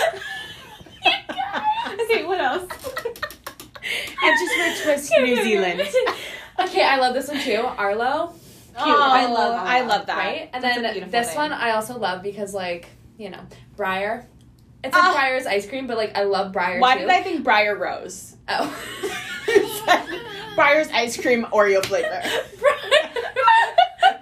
Okay, what else? and just for twist, New Zealand. okay, I love this one too. Arlo, Cute. I love I love that. right? And That's then this name. one I also love because like you know Briar. It's Ah. like Breyers ice cream, but like I love Briar Why too. did I think Briar Rose? Oh. Breyers ice cream Oreo flavor. Briar.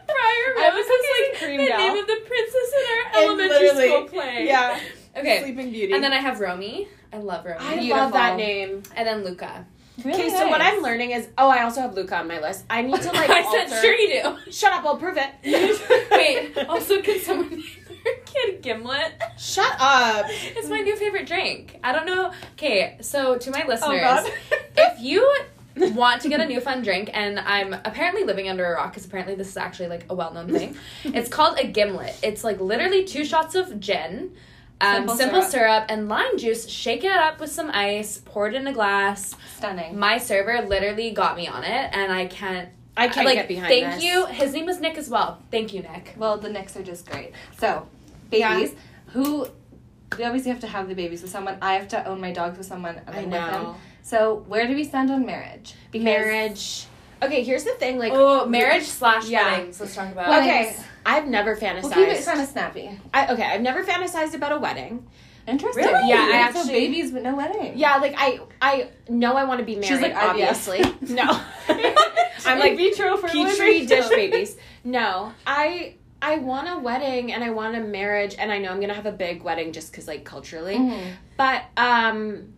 Briar I Rose was is thinking like cream the gal. name of the princess in our And elementary school play. Yeah. Okay. Sleeping Beauty. And then I have Romy. I love Romy. I Beautiful. love that name. and then Luca. Really Okay, so what. I'm learning is, oh, I also have Luca on my list. I need to like. I alter. said, sure you do. Shut up! I'll prove it. Wait, also, can someone name their kid Gimlet? Shut up. It's my new favorite drink. I don't know. Okay, so to my oh, listeners, Oh god. if you want to get a new fun drink, and I'm apparently living under a rock because apparently this is actually like a well known thing, it's called a gimlet. It's like literally two shots of gin. Um, Simple simple, syrup. syrup. and lime juice. Shake it up with some ice. Pour it in a glass. Stunning. My server literally got me on it, and I can't. I can't like, get behind Thank this. you. His name was Nick as well. Thank you, Nick. Well, the Nicks are just great. So, babies, who we obviously have to have the babies with someone. I have to own my dogs with someone. And I then with them. So, where do we stand on marriage? Because Marriage. Okay, here's the thing. Like, Oh, marriage slash Yeah. weddings. Let's talk about. okay, I've never fantasized. We'll keep it kind of snappy. I, okay, I've never fantasized about a wedding. Interesting. Really? Yeah, I so actually- babies but no wedding. Yeah, like I, I know I want to be married. She's like, obviously. no, I'm like vitro for petri dish babies. No, I. I want a wedding and I want a marriage and I know I'm gonna have a big wedding just because like culturally. Mm-hmm. But um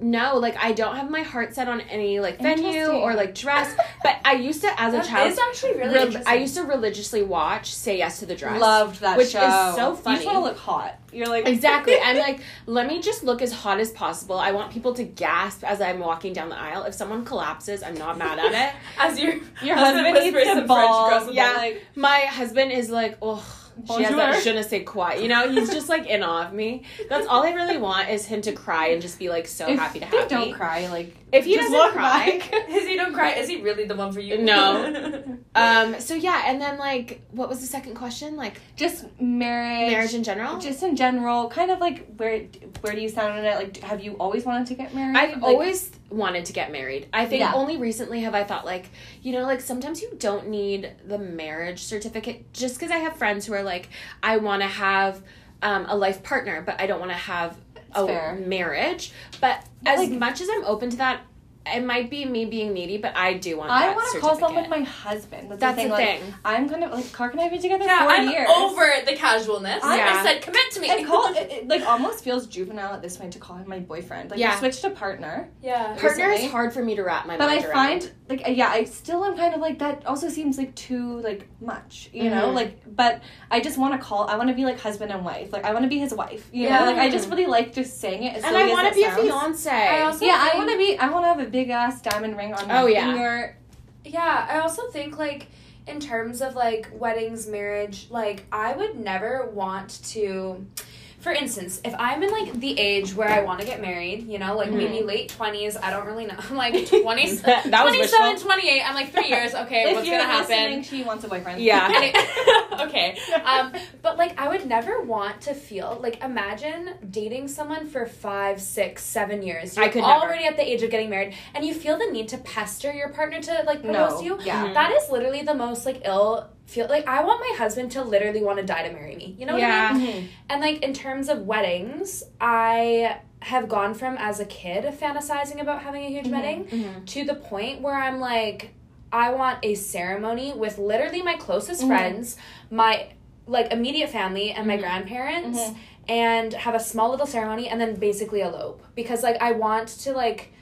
no, like I don't have my heart set on any like venue or like dress. But I used to as a That child is actually really rel- interesting. I used to religiously watch Say Yes to the Dress. Loved that Which is show. so You funny. just want to look hot. You're like Exactly. I'm like, let me just look as hot as possible. I want people to gasp as I'm walking down the aisle. If someone collapses, I'm not mad at it. As your Your husband needs to ball. Yeah. like My husband is like, oh, she has Bonjour. that je ne sais quoi. You know, he's just like in awe of me. That's all I really want is him to cry and just be like so if happy to have don't me. cry, like If he just doesn't look cry, back. Is he don't cry? Is he really the one for you? No. Um. So yeah, and then like, what was the second question? Like just marriage, marriage in general. just in general, kind of like where where do you stand on it? Like, have you always wanted to get married? I've Like, always wanted to get married. I think Yeah. only recently have I thought like, you know, like sometimes you don't need the marriage certificate just because I have friends who are like, I want to have um, a life partner, but I don't want to have a fair. marriage. But as Like- much as I'm open to that, it might be me being needy, but I do want. I want to call someone certificate. my husband. That's, That's the thing. the like, thing. I'm kind of like Clark and I have been together Yeah, four I'm years. over the casualness. Yeah. I said commit to me. It, call, it, it like almost feels juvenile at this point to call him my boyfriend. Like Yeah. we switched to partner, yeah. Partner is hard for me to wrap my but I mind around. find like yeah, I still am kind of like that. Also seems like too like much, you know. Mhm. Like, but I just want to call. I want to be like husband and wife. Like I want to be his wife. You Yeah. know. Like I just really like just saying it. As and I want to be a fiance. I also Yeah, I want to be. I want to have a big ass diamond ring on my Oh, yeah. finger. Yeah, I also think like in terms of like weddings, marriage, like I would never want to for instance, if I'm in like the age where I want to get married, you know, like maybe late 20s, I don't really know. I'm like 20, Mm-hmm. That- that 27, wishful. 28. I'm like 3 years. Okay, what's going to happen? she wants a boyfriend. Yeah. Okay. Um, but like, I would never want to feel like imagine dating someone for five, six, seven years. You're I could never. already at the age of getting married, and you feel the need to pester your partner to like propose No. to you. Yeah. Mhm. That is literally the most like ill feel. Like I want my husband to literally want to die to marry me. You know what I mean? Yeah. Mhm. And like in terms of weddings, I have gone from as a kid fantasizing about having a huge Mhm. wedding Mhm. to the point where I'm like, I want a ceremony with literally my closest Mhm. friends, my like immediate family and my Mhm. grandparents, Mhm. and have a small little ceremony and then basically elope because like I want to like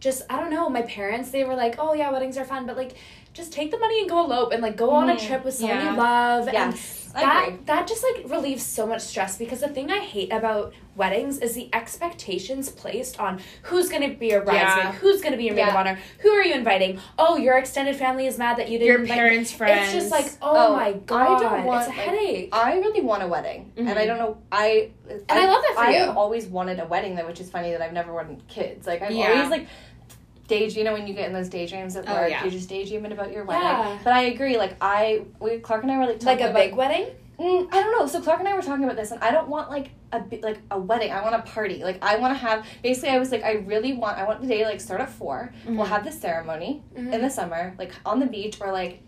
just I don't know my parents they were like oh yeah weddings are fun but like just take the money and go elope and like go on a Mhm. trip with someone Yeah. you love and Yes, I that that just like relieves so much stress because the thing I hate about weddings is the expectations placed on who's gonna be your bridesmaid, Yeah. who's gonna be your maid of honor, who are you inviting? Oh, your extended family is mad that you didn't. Your parents' friends. It's just like oh, Oh, my god, don't want, it's a like, headache. I really want a wedding, and Mhm. I don't know. I And I love that for I you. have always wanted a wedding, though, which is funny that I've never wanted kids. Like I've Yeah. always like daydream. You know, when you get in those daydreams at Oh, work, yeah. you're just daydreaming about your wedding. Yeah. But I agree. Like I, we Clark and I were like like talking a about, big wedding. Mm, I don't know. So Clark and I were talking about this, and I don't want like a like a wedding. I want a party. Like I want to have. Basically, I was like, I really want. I want the day like start at 4 we We'll Mhm. have the ceremony Mhm. in the summer, like on the beach, or like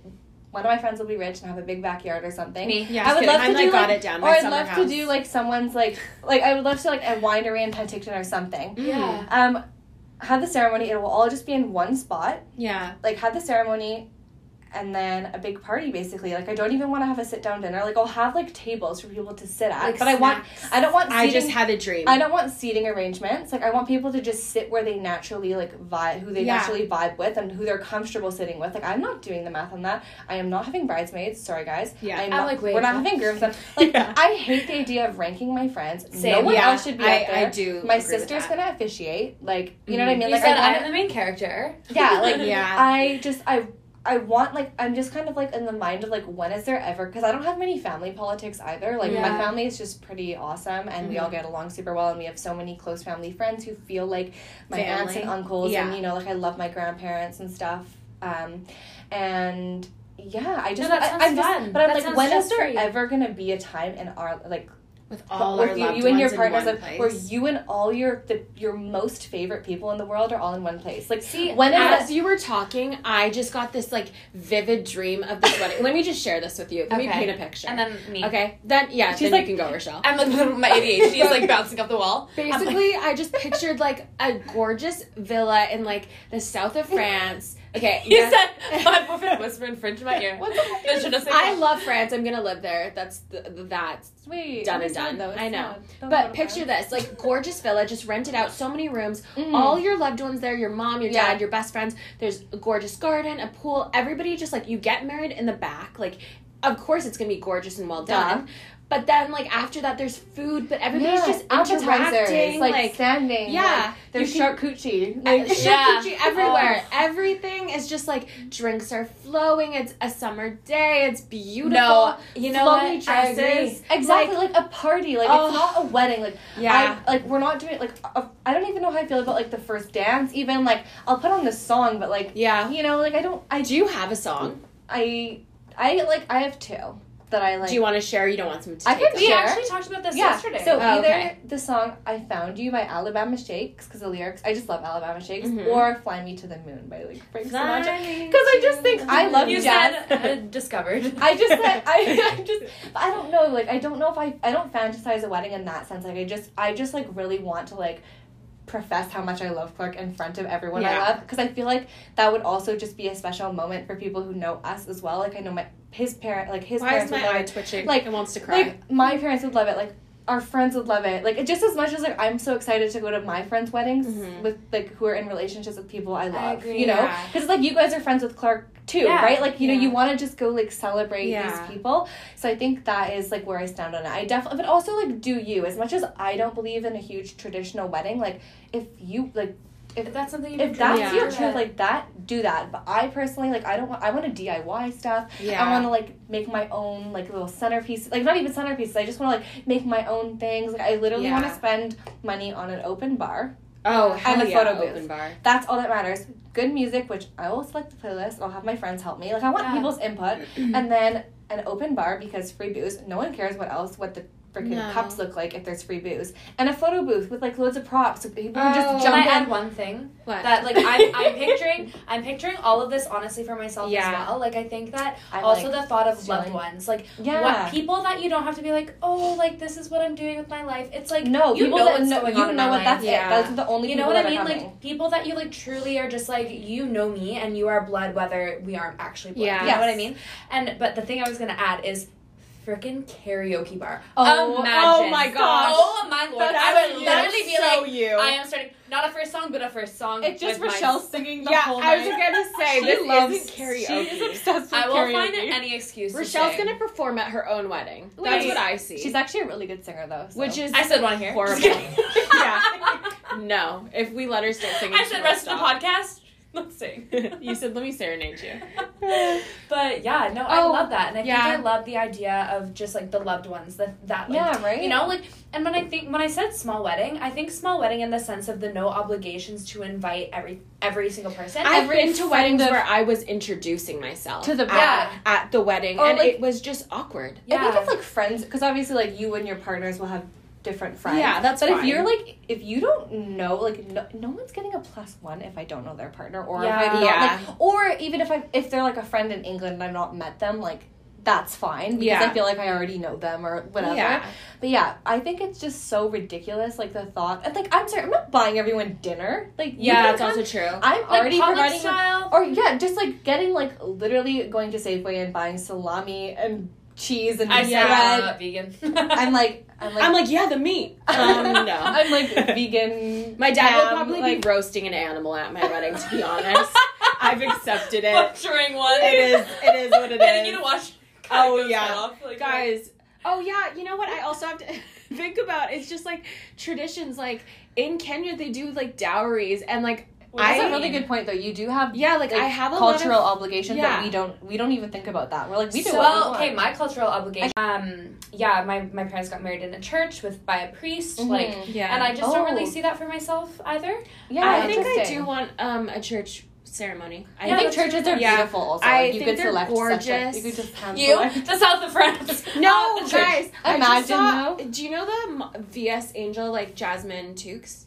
one of my friends will be rich and have a big backyard or something. Me. Yeah, I would love I'm to like do got like, it down. or I'd love house. to do like someone's like like I would love to like a winery in Penticton or something. Yeah. Um, have the ceremony. It will all just be in one spot. Yeah. Like have the ceremony, and then a big party basically. Like I don't even want to have a sit down dinner. Like I'll have like tables for people to sit at. Like but I want. I don't want seating. I just had a dream. I don't want seating arrangements. Like I want people to just sit where they naturally like vibe, who they Yeah. naturally vibe with, and who they're comfortable sitting with. Like I'm not doing the math on that. I am not having bridesmaids. Sorry guys. Yeah. I am I'm not, like, wait, we're not having groomsmen. Like Yeah. I hate the idea of ranking my friends. no Same. one Yeah, else should be I- there. I do My sister's gonna officiate. Like you know what I Mhm. mean? You Like said I I'm the main character. yeah, like Yeah. I just I I want like I'm just kind of like in the mind of like when is there ever because I don't have many family politics either. Like my family is just pretty awesome and we all get along super well and we have so many close family friends who feel like my aunts and Family. uncles and you know like I love my grandparents and stuff. Um and yeah, I just that I, I'm just but I'm That like when is there ever gonna be a time in our like with all our you, you and your partners, one like, place. where you and all your the, your most favorite people in the world are all in one place. Like, See, when As you were talking, I just got this like vivid dream of this wedding. Let me just share this with you. Let me paint a picture. And then me. okay, then yeah, She's then like- you can go, Rochelle. I'm like my ADHD is like bouncing off the wall. I'm like- Basically, I just pictured like a gorgeous villa in like the south of France. Okay, He yeah. said, "My boyfriend whispered in French in my ear." What the heck? Then je ne sais I love France. I'm gonna live there. That's the, that. Wait, Done and done. though. I know. But picture this, like gorgeous villa, just rented out, so many rooms, Mhm. all your loved ones there, your mom, your Yeah. dad, your best friends. There's a gorgeous garden, a pool. Everybody just like you get married in the back. Like, of course it's gonna be gorgeous and well done. But then like after that, there's food, but everybody's Yeah, just appetizers, interacting. like, Like, standing. yeah, like, there's charcuterie. Uh, like, Like, charcuterie oh. everywhere. Oh. Everything is just like drinks are flowing. It's a summer day. It's beautiful. No, you know Flowy what? I agree. Exactly, like, a party. Like Oh. it's not a wedding. Like Yeah. I, like we're not doing like I I don't even know how I feel about like the first dance. Even like I'll put on this song, but like yeah. you know, like I don't. I Do you have a song? I I like I have two that I like. Do you want to share? You don't want someone to I could We Share? actually talked about this yeah. yesterday. So Oh, either okay. the song "I Found You" by Alabama Shakes because the lyrics I just love Alabama Shakes, Mhm. or "Fly Me to the Moon" by like Frank Sinatra. Because I just think I love you jazz. said uh, discovered. I just said I, I just I don't know like I don't know if I I don't fantasize a wedding in that sense like I just I just like really want to like profess how much I love Clark in front of everyone I love because I feel like that would also just be a special moment for people who know us as well like I know my his parent like his Why is parents would my love eye it. twitching? Like- it wants to cry. like my parents would love it like our friends would love it like just as much as like I'm so excited to go to my friends weddings Mhm. with like who are in relationships with people I love agree, you know yeah. because like you guys are friends with Clark too Yeah, right like you know you want to just go like celebrate Yeah. these people so I think that is like where I stand on it I definitely but also like do you as much as I don't believe in a huge traditional wedding like if you like if that's something if that's Yeah. your truth like that do that but I personally like I don't want I want to DIY stuff yeah. I want to like make my own like little centerpiece, like not even centerpieces. I just want to like make my own things. Like I literally want to spend money on an open bar. Oh, and a yeah, photo booth. open bar. That's all that matters. Good music, which I will select the playlist. I'll have my friends help me. Like I want Yeah. people's input, and then an open bar because free booze. No one cares what else what the freaking No. cups look like if there's free booze, and a photo booth with like loads of props. So people oh. can Oh. just Can jump I in. add one thing? What? That like I'm, I'm picturing I'm picturing all of this honestly for myself Yeah. as well. Like I think that I also like the thought of stealing. loved ones, like yeah. what people that you don't have to be like, oh, like this is what I'm doing with my life. It's like no, you people know that what's know, going you on in know what that's Yeah. it. That's the only You know what I mean? coming. Like people that you like truly are just like you know me and you are blood whether we aren't actually blood. Yeah. You know what I mean? And but the thing I was gonna add is freaking karaoke bar. Oh, Imagine. oh my oh gosh. Oh my lord. That's I would so literally you. be So like you. I am starting not a first song, but a first song. It's just with my- Rochelle singing the yeah, whole I night. was gonna say She this loves- isn't karaoke. She is obsessed with I will karaoke. find any excuse. to Rochelle's gonna perform at her own wedding. That's Wait. what I see. She's actually a really good singer, though. so. which is I said want to hear. horrible. Yeah. No, if we let her start singing, I she said rest of the podcast. Let's sing. you said, "Let me serenade you." But yeah, no, I Oh, love that, and I yeah. think I love the idea of just like the loved ones that that like, yeah, right. you know like and when I think when I said small wedding, I think small wedding in the sense of the no obligations to invite every every single person. I've Every been to weddings of- where I was introducing myself To the at, Yeah. at the wedding, Or, and like- it was just awkward. I think it's like friends, because obviously, like you and your partners will have different friends. Yeah, that's But if you're like, if you don't know, like, no, no one's getting a plus one if I don't know their partner, or Yeah. if I'm not, Yeah. like, or even if I if they're like a friend in England and I've not met them, like. That's fine because Yeah. I feel like I already know them or whatever. Yeah. But yeah, I think it's just so ridiculous, like the thought. And like, I'm sorry, I'm not buying everyone dinner. Like, Yeah, that's come- also true. I'm like already providing. style. Or yeah, just like getting like literally going to Safeway and buying salami and cheese and I bread. I'm not vegan. I'm like I'm like I'm like, yeah, the meat. Um, no. I'm like vegan. My dad will probably like, be roasting an animal at my wedding. To be honest, I've accepted it. butchering one. It is. It is what it is. You to watch. Oh, yeah. off, like, guys oh yeah you know what i also have to think about it's just like traditions like in kenya they do like dowries and like Well, that's I- a really good point though. You do have yeah like, like, i have a cultural lot obligations yeah. that we don't we don't even think about that. We're like we do So- what we well, okay, my cultural obligation. Um, yeah, my, my parents got married in a church with by a priest, Mhm. like, yeah and I just don't really Oh. see that for myself either. yeah, i think i do want um a church ceremony. I I think that's churches are yeah. beautiful. Also, I Like, you think could they're select such a- gorgeous. you could just hand You, select. the south of France. No, Uh, church. guys. I Imagine, just saw, though. Do you know the VS Angel, like Jasmine Tookes?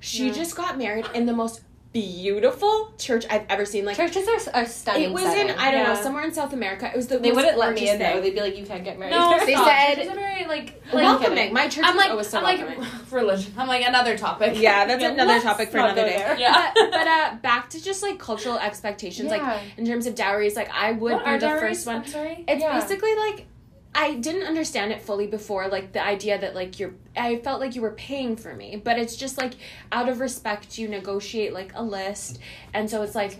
She No. just got married in the most beautiful church I've ever seen. Like Churches are, are stunning. it was in. I don't know somewhere in South America. It was the They wouldn't let me in though. They'd be like, you can't get married. No, They said- Churches are very like Like, welcoming. My church I'm was like always so I'm like religion. I'm like another topic. yeah, that's Yeah, another topic for another day. there. Yeah. but, but uh, back to just like cultural expectations, like in terms of dowries, like I would what be the dowries? first one. I'm sorry. It's Yeah. basically like I didn't understand it fully before, like the idea that like you're I felt like you were paying for me, but it's just like out of respect you negotiate like a list. And so it's like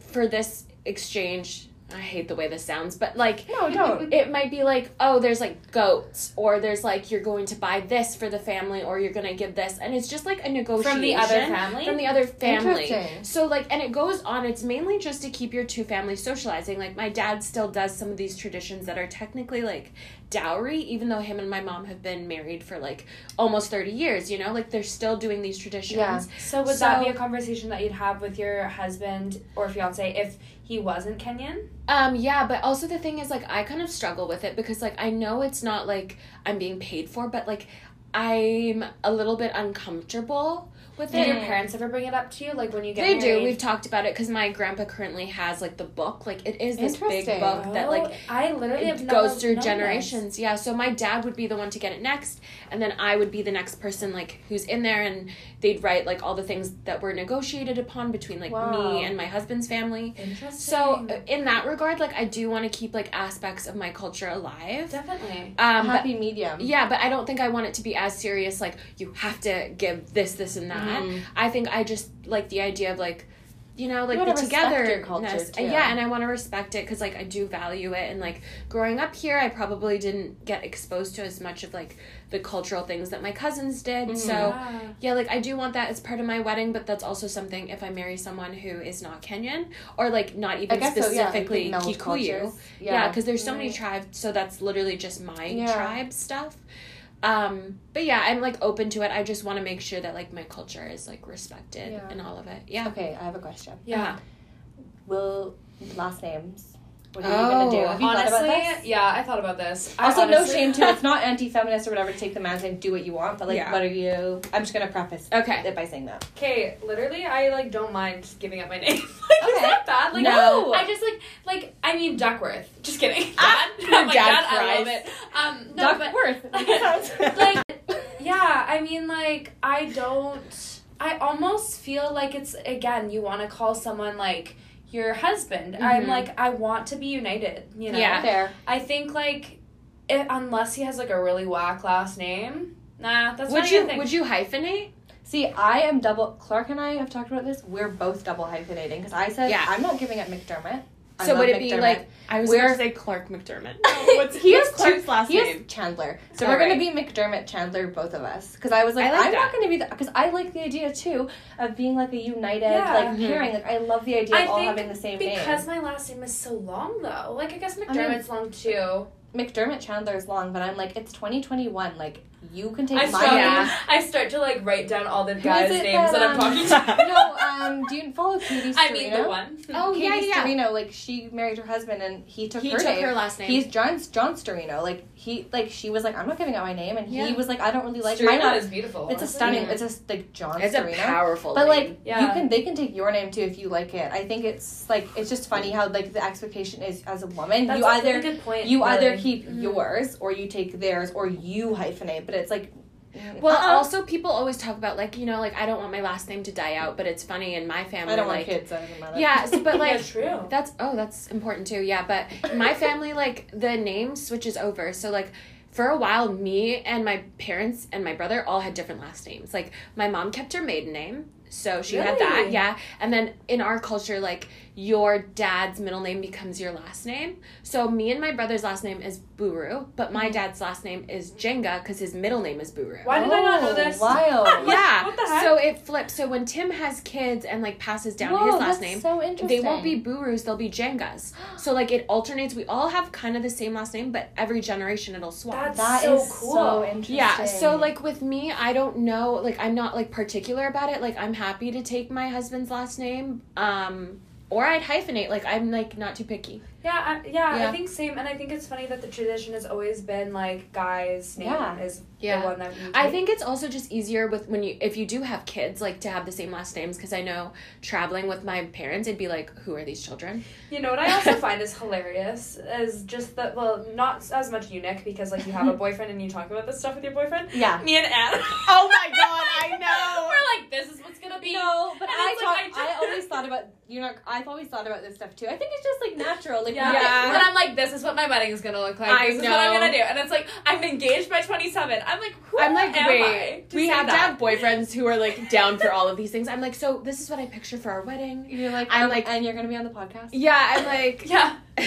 for this exchange I hate the way this sounds, but like No, don't. it might be like, oh, there's like goats, or there's like you're going to buy this for the family, or you're gonna give this, and it's just like a negotiation From the other family. from the other family. So like, and it goes on. It's mainly just to keep your two families socializing. Like my dad still does some of these traditions that are technically like dowry, even though him and my mom have been married for like almost thirty years. You know, like they're still doing these traditions. Yeah. So would that be a conversation that you'd have with your husband or fiance if he wasn't Kenyan? Um, yeah, but also the thing is like I kind of struggle with it because like I know it's not like I'm being paid for, but like I'm a little bit uncomfortable with Did it. your parents ever bring it up to you, like when you get They married? do. We've talked about it because my grandpa currently has like the book. Like it is this big book that like Oh, I literally it never goes through known generations. Yeah. So my dad would be the one to get it next, and then I would be the next person like who's in there, and they'd write like all the things that were negotiated upon between like Wow. me and my husband's family. Interesting. So uh, in that regard, like I do want to keep like aspects of my culture alive. definitely. Um, but happy medium. yeah, but I don't think I want it to be as serious. Like you have to give this, this, and that. Mhm. I think I just like the idea of like, you know, like You the wanna respect together your culture, too. Yeah, and I want to respect it because like I do value it. And like growing up here, I probably didn't get exposed to as much of like the cultural things that my cousins did. Mhm. So Yeah. yeah, like I do want that as part of my wedding, but that's also something if I marry someone who is not Kenyan or like not even guess so, yeah. like, specifically Kikuyu. Yeah, because there's so many tribes, so that's literally just my Yeah. tribe stuff. Um, but yeah, I'm like open to it. I just want to make sure that like my culture is like respected Yeah. and all of it. Yeah. Okay, I have a question. Yeah. Will last names? What are you gonna do? Oh. Have you Honestly, thought about this? yeah, I thought about this. I Also, no shame too. It's not anti-feminist or whatever to take the man's name, do what you want. But like, Yeah. what are you? I'm just gonna preface Okay. it by saying that. Okay, literally, I like don't mind giving up my name. like, is that bad? Like, No. I just like like I mean Duckworth. Just kidding. Ah, Dad. your I'm like, dad Dad, I love it. Um, no, but Duckworth. like yeah, I mean like I don't. I almost feel like it's again. You want to call someone like your husband. I'm Mhm. like I want to be united. You know. Yeah. Fair. I think like, it, unless he has like a really whack last name, nah, that's would not you thing. would you hyphenate? See, I am double. Clark and I have talked about this. We're both double hyphenating because I said Yeah. I'm not giving up McDermott. I so love would it be like I was We're- going to say Clark McDermott? What's he has Clark's two, last he name? has Chandler. So All we're right. gonna be McDermott Chandler, both of us. Because I was like, I like I'm not gonna be that because I like the idea too of being like a united Yeah. like Mhm. pairing. Like I love the idea I of all think having the same because name. Because my last name is so long though. Like I guess mean- McDermott's long too. McDermott Chandler is long, but I'm like, it's 2021. Like you can take I my start, name. Yeah. I start to like write down all the Who guys' is it names that, I'm um, talking to. no, um, do you follow Katie Storino? I mean the one. Oh Katie yeah, yeah. Storino, like she married her husband and he took her He her took name. her last name. He's John John Storino. Like he like she was like, I'm not giving out my name, and he Yeah. was like, I don't really like Storino my is beautiful. It's a stunning. It's a like John it's a powerful. But name. like Yeah. you can, they can take your name too if you like it. I think it's like it's just funny how like the expectation is as a woman, That's you a either good point. you either really. keep Mhm. yours or you take theirs or you hyphenate. But it's like, Mm. Well, uh-uh. also people always talk about like you know like I don't want my last name to die out, but it's funny in my family I don't like want kids. So matter. yeah, so, but like yeah, true. That's oh, that's important too. Yeah, but my family, like the name switches over. So like for a while, me and my parents and my brother all had different last names. Like my mom kept her maiden name, so she had that. Yeah, and then in our culture, like your dad's middle name becomes your last name. So me and my brother's last name is Mburu, but my dad's last name is Njenga because his middle name is Mburu. Why did I not know Oh, this? Wild. Yeah. What the heck? So it flips. So when Tim has kids and like passes down Whoa, his last that's name, So interesting. they won't be Mburus, they'll be Njengas. So like it alternates. We all have kind of the same last name, but every generation it'll swap. That's That so is cool. so interesting. yeah. So like with me, I don't know. Like I'm not like particular about it. Like I'm happy to take my husband's last name. Um, or I'd hyphenate. Like I'm like not too picky. Yeah, I, yeah, Yeah. I think same, and I think it's funny that the tradition has always been like guys' name Yeah. is Yeah. the one that I think it's also just easier with when you if you do have kids like to have the same last names because I know traveling with my parents it'd be like who are these children? You know what I also find is hilarious is just that well, not as much Nick because like you have a boyfriend and you talk about this stuff with your boyfriend. Yeah. Me and Anne. Oh my God, I know. We're like, this is what's gonna be. No, but I talk, like, I I, always thought about you know I've always thought about this stuff too. I think it's just like natural. Like Yeah. Yeah. And I'm like, this is what my wedding is gonna look like. I this is what I'm gonna do. And it's like, I'm engaged by 27. I'm like, who I'm like, am wait, I we say have to have boyfriends who are like down for all of these things. I'm like, so this is what I picture for our wedding. You're like I'm um, like- and you're gonna be on the podcast. Yeah, I'm like, Yeah.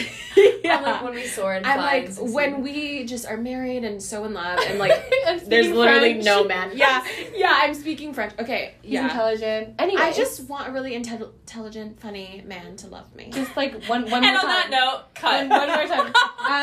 yeah. I'm like when we soar and I'm like and when we just are married and so in love and like there's literally French. no man. Yeah, yeah, I'm speaking French. Okay, He's yeah. intelligent. Anyway, I just want a really intel- intelligent, funny man to love me. just like one one and more on that time. note, cut. One, one more time.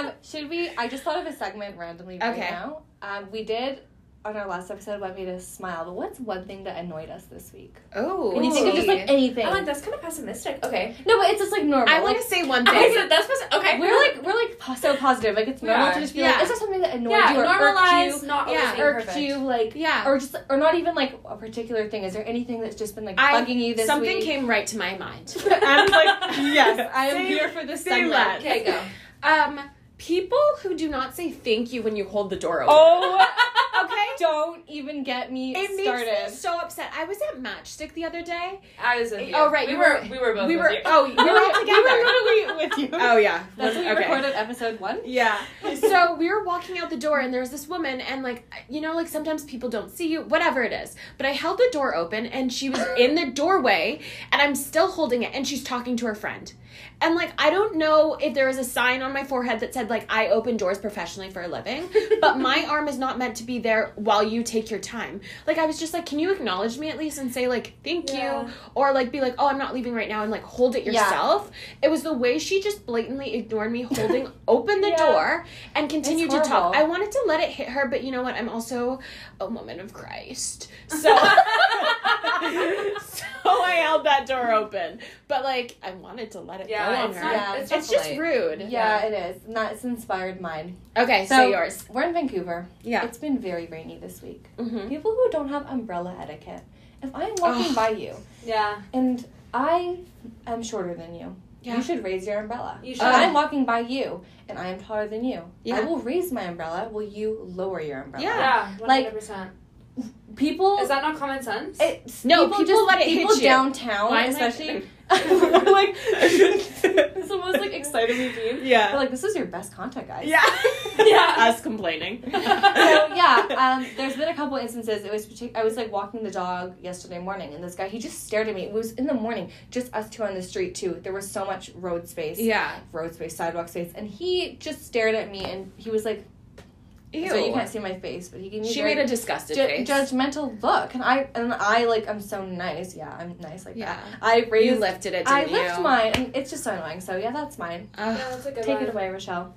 Um, should we? I just thought of a segment randomly right Okay. now. Um, we did on our last episode want me to smile, but what's one thing that annoyed us this week? Oh, Can you think of just like anything? I'm like, that's kind of pessimistic. Okay. no, but it's just like normal. I like, want to say one I thing. said that's pessi- okay. we're like we're like po- so positive. Like it's normal are. to just be Yeah. like, is there something that annoyed yeah, you or normalize, irked you? not always Yeah. Irked perfect. you like yeah, or just or not even like a particular thing. Is there anything that's just been like I- bugging you this something week? Something came right to my mind. I was like, yes, I am Same- here for this same segment. Okay, go. Um, people who do not say thank you when you hold the door open. Oh, okay. don't even get me It started. makes me so upset. I was at Matchstick the other day. I was with oh, you. Oh, right, We you were, were- we were both we with were you. oh we were all together. We were literally with you. oh yeah, That's what we okay. recorded episode one. Yeah. so we were walking out the door, and there was this woman, and like, you know, like sometimes people don't see you, whatever it is. But I held the door open, and she was in the doorway, and I'm still holding it, and she's talking to her friend. And like, I don't know if there was a sign on my forehead that said, like, I open doors professionally for a living, but my arm is not meant to be there while you take your time. Like, I was just like, can you acknowledge me at least and say, like, thank Yeah. you? Or like, be like, oh, I'm not leaving right now, and like, hold it Yeah. yourself. It was the way she just blatantly ignored me holding open the Yeah. door and continued to talk. I wanted to let it hit her, but you know what? I'm also a woman of Christ. So So I held that door open. But like I wanted to let it Yeah, go on it's her. not, Yeah. it's, It's not just rude. Yeah, it is. Not it's inspired mine. Okay, So say yours. We're in Vancouver. Yeah. It's been very rainy this week. Mm-hmm. People who don't have umbrella etiquette. If I'm walking Ugh. by you Yeah. and I am shorter than you, Yeah. you should raise your umbrella. You If should. I'm oh. walking by you and I am taller than you, Yeah. I will raise my umbrella. Will you lower your umbrella? Yeah. Yeah. Like- 100%. People. Is that not common sense? It's No, people, people just let it hit people you. downtown, Why especially. Like most like excited we've been. We're Yeah. like, this is your best content, guys. Yeah. Yeah. Us complaining. so yeah, um, there's been a couple instances. It was partic- I was like walking the dog yesterday morning, and this guy he just stared at me. It was in the morning, just us two on the street too. There was so much road space, Yeah. road space, sidewalk space, and he just stared at me, and he was like, Ew. "So you can't see my face, but he gave me she very made a disgusted ju- face. judgmental look." And I and I like I'm so nice. Yeah, I'm nice like Yeah. that. I raised. you lifted it, I didn't lift you? mine, and it's just so annoying. So yeah, that's mine. Ugh. Yeah, that's a good Take one. it away, Rochelle.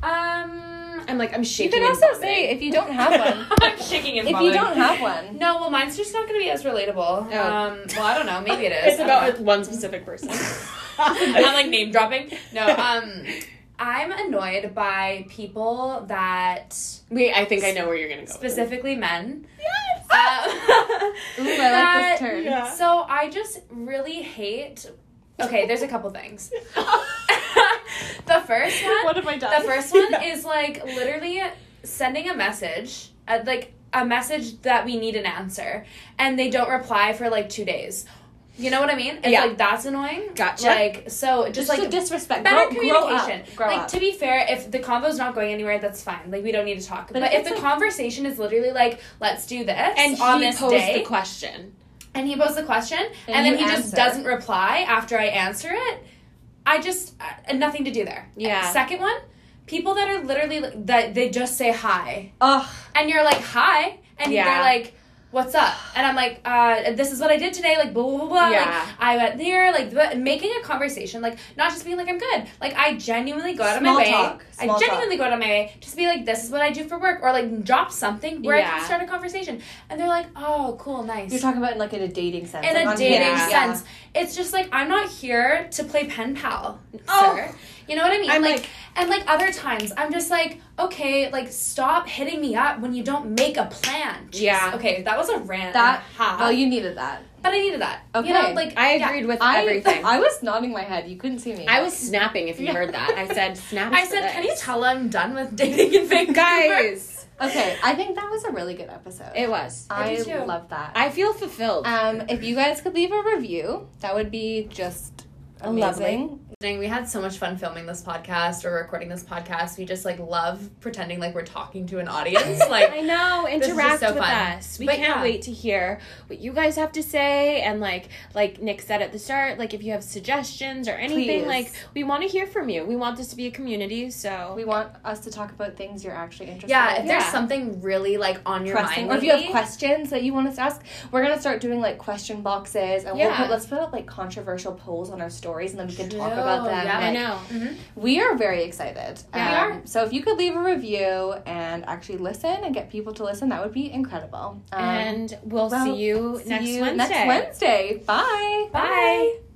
Um, I'm like I'm shaking. You can also vomiting. say if you don't have one. I'm shaking and if you don't have one. No, well, mine's just not going to be as relatable. Oh. Um, well, I don't know. Maybe it is. It's I know. about one specific person. I'm like name dropping. No, um, I'm annoyed by people that Wait, I think I know where you're gonna go. with specifically men. Yes. Uh, Ooh, I like this turn. Yeah. So I just really hate. Okay, there's a couple things. the first one. What have I done? The first one is like literally sending a message, uh, like a message that we need an answer, and they don't reply for like two days. You know what I mean? It's Yeah. like that's annoying. Gotcha. Like so, just, just like a disrespect. better grow, grow communication. up. Grow like up. to be fair, if the convo's not going anywhere, that's fine. Like we don't need to talk. But, But if if the like- conversation is literally like, let's do this and on he this posed day, the question. and he posed the question, and, And then he just doesn't reply after I answer it, I just uh, nothing to do there. Yeah. Second one, people that are literally that they just say hi, Ugh. and you're like hi, and Yeah. they're like, what's up? And I'm like, uh, this is what I did today, like blah blah blah. blah. Yeah. Like, I went there, like making a conversation, like not just being like I'm good. Like I genuinely go out of my Small way. talk. Small I genuinely go out of my way just be like, this is what I do for work, or like drop something where I can start a conversation. And they're like, oh, cool, nice. You're talking about in like in a dating sense. in like a dating Hinge. sense, it's just like I'm not here to play pen pal, Oh. sir. You know what I mean? I'm like, like- and like other times, I'm just like, okay, like stop hitting me up when you don't make a plan. Jeez. Yeah. Okay, that was a rant. That and half, oh, you needed that. but I needed that. Okay. You know, like I yeah. agreed with I everything. I was nodding my head. You couldn't see me. I was snapping if you Yeah. heard that. I said snap. I said, can you tell I'm done with dating in Vancouver? guys? okay. I think that was a really good episode. It was. I I love that. I feel fulfilled. um, if you guys could leave a review, that would be just amazing. We had so much fun filming this podcast or recording this podcast. We just like love pretending like we're talking to an audience. Like I know. is just Interact so with fun. us. We But can't yeah. wait to hear what you guys have to say. And like, like Nick said at the start, like if you have suggestions or anything, Please. like we want to hear from you. We want this to be a community. So We want us to talk about things you're actually interested yeah, in. if there's Yeah. something really like on your pressing, mind, or if you have questions that you want us to ask, we're gonna start doing like question boxes, and we'll Yeah. put let's put up like controversial polls on our stories, and then we can talk True, about them. yeah. I like- know. Mhm. We are very excited. Um, We are. So if you could leave a review and actually listen and get people to listen, that would be incredible. Um, and we'll well, see you see next you Wednesday. next Wednesday. Bye. Bye.